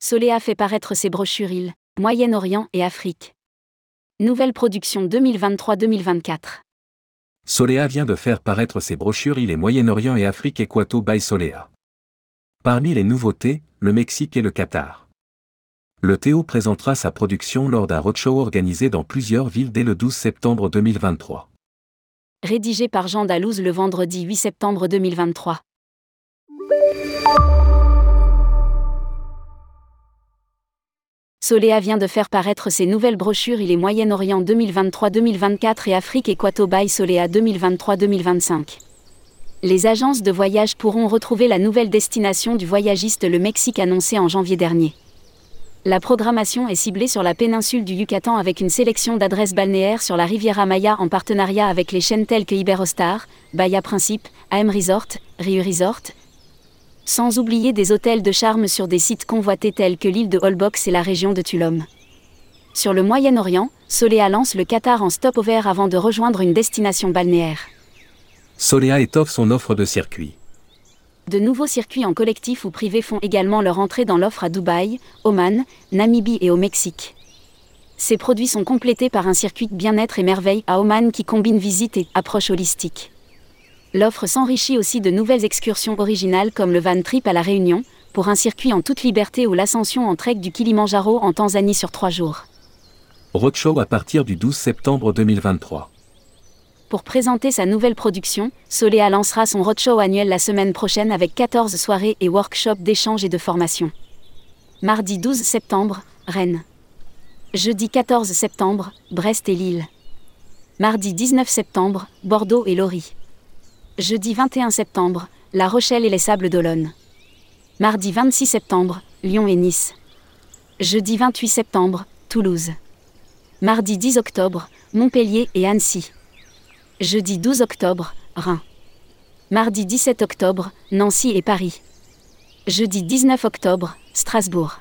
Solea fait paraître ses brochures îles, Moyen-Orient et Afrique. Nouvelle production 2023-2024. Solea vient de faire paraître ses brochures îles et Moyen-Orient et Afrique Equato by Solea. Parmi les nouveautés, le Mexique et le Qatar. Le Théo présentera sa production lors d'un roadshow organisé dans plusieurs villes dès le 12 septembre 2023. Rédigé par Jean Dalouse le vendredi 8 septembre 2023. Solea vient de faire paraître ses nouvelles brochures Il est Moyen-Orient 2023-2024 et Afrique Equato by Solea 2023-2025. Les agences de voyage pourront retrouver la nouvelle destination du voyagiste le Mexique annoncée en janvier dernier. La programmation est ciblée sur la péninsule du Yucatan avec une sélection d'adresses balnéaires sur la Riviera Maya en partenariat avec les chaînes telles que Iberostar, Bahia Principe, AM Resort, Rio Resort, sans oublier des hôtels de charme sur des sites convoités tels que l'île de Holbox et la région de Tulum. Sur le Moyen-Orient, Solea lance le Qatar en stop-over avant de rejoindre une destination balnéaire. Solea étoffe son offre de circuits. De nouveaux circuits en collectif ou privé font également leur entrée dans l'offre à Dubaï, Oman, Namibie et au Mexique. Ces produits sont complétés par un circuit de bien-être et merveille à Oman qui combine visite et approche holistique. L'offre s'enrichit aussi de nouvelles excursions originales comme le Van Trip à La Réunion, pour un circuit en toute liberté ou l'ascension en trek du Kilimanjaro en Tanzanie sur trois jours. Roadshow à partir du 12 septembre 2023. Pour présenter sa nouvelle production, Solea lancera son roadshow annuel la semaine prochaine avec 14 soirées et workshops d'échange et de formation. Mardi 12 septembre, Rennes. Jeudi 14 septembre, Brest et Lille. Mardi 19 septembre, Bordeaux et Lori. Jeudi 21 septembre, La Rochelle et les Sables d'Olonne. Mardi 26 septembre, Lyon et Nice. Jeudi 28 septembre, Toulouse. Mardi 10 octobre, Montpellier et Annecy. Jeudi 12 octobre, Reims. Mardi 17 octobre, Nancy et Paris. Jeudi 19 octobre, Strasbourg.